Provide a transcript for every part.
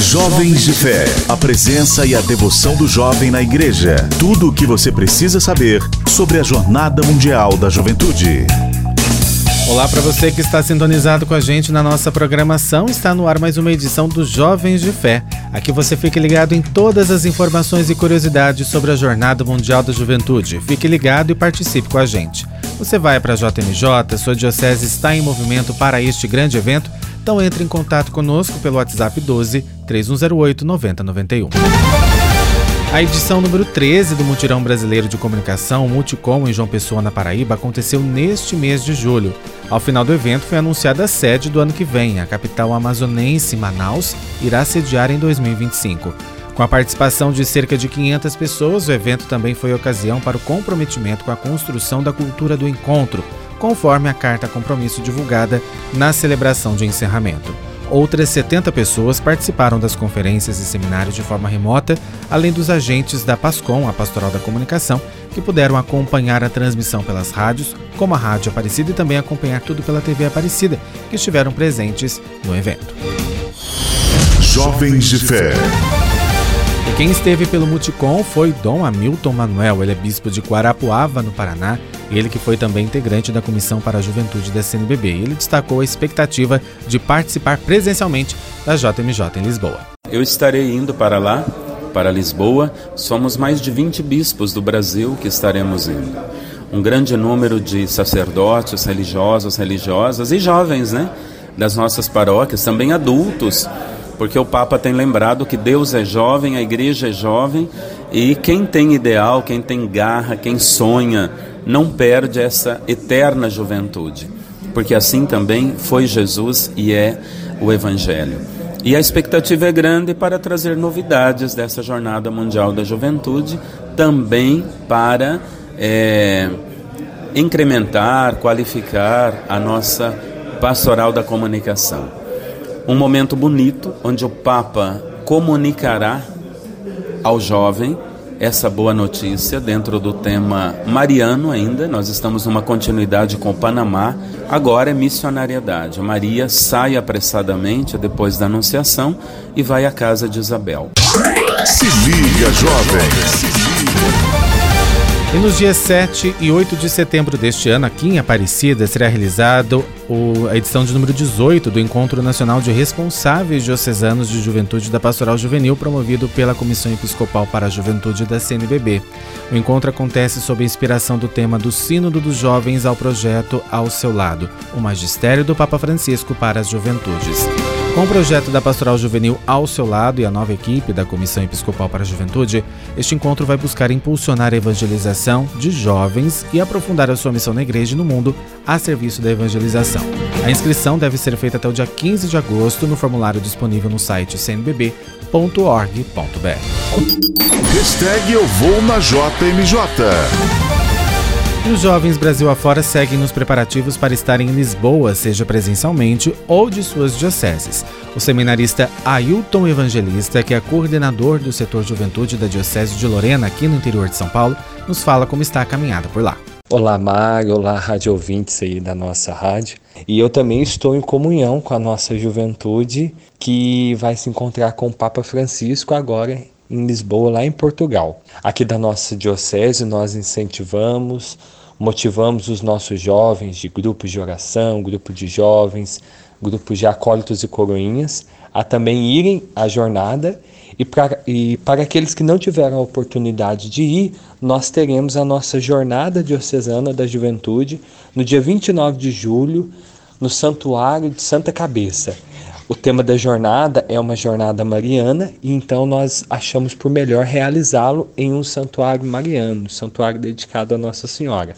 Jovens de Fé. A presença e a devoção do jovem na igreja. Tudo o que você precisa saber sobre a Jornada Mundial da Juventude. Olá para você que está sintonizado com a gente na nossa programação. Está no ar mais uma edição dos Jovens de Fé. Aqui você fique ligado em todas as informações e curiosidades sobre a Jornada Mundial da Juventude. Fique ligado e participe com a gente. Você vai para a JMJ, sua diocese está em movimento para este grande evento? Então entre em contato conosco pelo WhatsApp 12 3108 9091. A edição número 13 do Mutirão Brasileiro de Comunicação, Multicom, em João Pessoa, na Paraíba, aconteceu neste mês de julho. Ao final do evento, foi anunciada a sede do ano que vem. A capital amazonense, Manaus, irá sediar em 2025. Com a participação de cerca de 500 pessoas, o evento também foi ocasião para o comprometimento com a construção da cultura do encontro, conforme a carta compromisso divulgada na celebração de encerramento. Outras 70 pessoas participaram das conferências e seminários de forma remota, além dos agentes da PASCOM, a Pastoral da Comunicação, que puderam acompanhar a transmissão pelas rádios, como a Rádio Aparecida, e também acompanhar tudo pela TV Aparecida, que estiveram presentes no evento. Jovens de Fé. E quem esteve pelo Multicom foi Dom Hamilton Manuel, ele é bispo de Guarapuava, no Paraná, ele que foi também integrante da Comissão para a Juventude da CNBB. Ele destacou a expectativa de participar presencialmente da JMJ em Lisboa. Eu estarei indo para lá, para Lisboa. Somos mais de 20 bispos do Brasil que estaremos indo. Um grande número de sacerdotes, religiosos, religiosas e jovens, né? Das nossas paróquias, também adultos porque o Papa tem lembrado que Deus é jovem, a igreja é jovem, e quem tem ideal, quem tem garra, quem sonha, não perde essa eterna juventude, porque assim também foi Jesus e é o Evangelho. E a expectativa é grande para trazer novidades dessa Jornada Mundial da Juventude, também para é, incrementar, qualificar a nossa pastoral da comunicação um momento bonito onde o Papa comunicará ao jovem essa boa notícia dentro do tema mariano ainda. Nós estamos numa continuidade com o Panamá. Agora é missionariedade. Maria sai apressadamente depois da anunciação e vai à casa de Isabel. Se liga, jovem. E nos dias 7 e 8 de setembro deste ano, aqui em Aparecida, será realizado a edição de número 18 do Encontro Nacional de Responsáveis Diocesanos de Juventude da Pastoral Juvenil, promovido pela Comissão Episcopal para a Juventude da CNBB. O encontro acontece sob a inspiração do tema do Sínodo dos Jovens ao projeto Ao Seu Lado, o Magistério do Papa Francisco para as Juventudes. Com o projeto da Pastoral Juvenil ao seu lado e a nova equipe da Comissão Episcopal para a Juventude, este encontro vai buscar impulsionar a evangelização de jovens e aprofundar a sua missão na igreja e no mundo a serviço da evangelização. A inscrição deve ser feita até o dia 15 de agosto no formulário disponível no site cnbb.org.br. Hashtag Eu Vou na JMJ. E os jovens Brasil afora seguem nos preparativos para estarem em Lisboa, seja presencialmente ou de suas dioceses. O seminarista Ailton Evangelista, que é coordenador do setor Juventude da Diocese de Lorena, aqui no interior de São Paulo, nos fala como está a caminhada por lá. Olá, Mário, olá, rádio ouvintes aí da nossa rádio. E eu também estou em comunhão com a nossa juventude, que vai se encontrar com o Papa Francisco agora em Lisboa, lá em Portugal. Aqui da nossa diocese, nós incentivamos, motivamos os nossos jovens de grupos de oração, grupo de jovens, grupos de acólitos e coroinhas, a também irem à jornada. E, pra, e para aqueles que não tiveram a oportunidade de ir, nós teremos a nossa Jornada Diocesana da Juventude no dia 29 de julho, no Santuário de Santa Cabeça. O tema da jornada é uma jornada mariana e então nós achamos por melhor realizá-lo em um santuário mariano, um santuário dedicado a Nossa Senhora.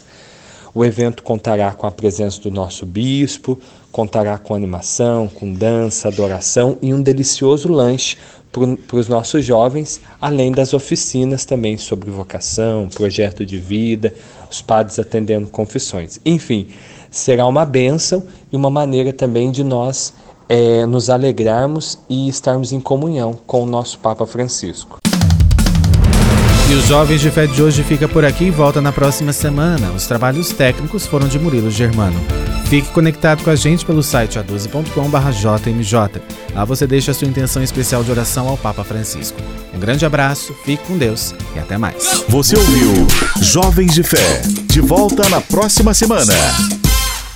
O evento contará com a presença do nosso bispo, contará com animação, com dança, adoração e um delicioso lanche para os nossos jovens, além das oficinas também sobre vocação, projeto de vida, os padres atendendo confissões. Enfim, será uma bênção e uma maneira também de nós é, nos alegrarmos e estarmos em comunhão com o nosso Papa Francisco. E os Jovens de Fé de hoje fica por aqui e volta na próxima semana. Os trabalhos técnicos foram de Murilo Germano. Fique conectado com a gente pelo site a12.com.br/jmj. Lá você deixa a sua intenção especial de oração ao Papa Francisco. Um grande abraço, fique com Deus e até mais. Você ouviu Jovens de Fé. De volta na próxima semana.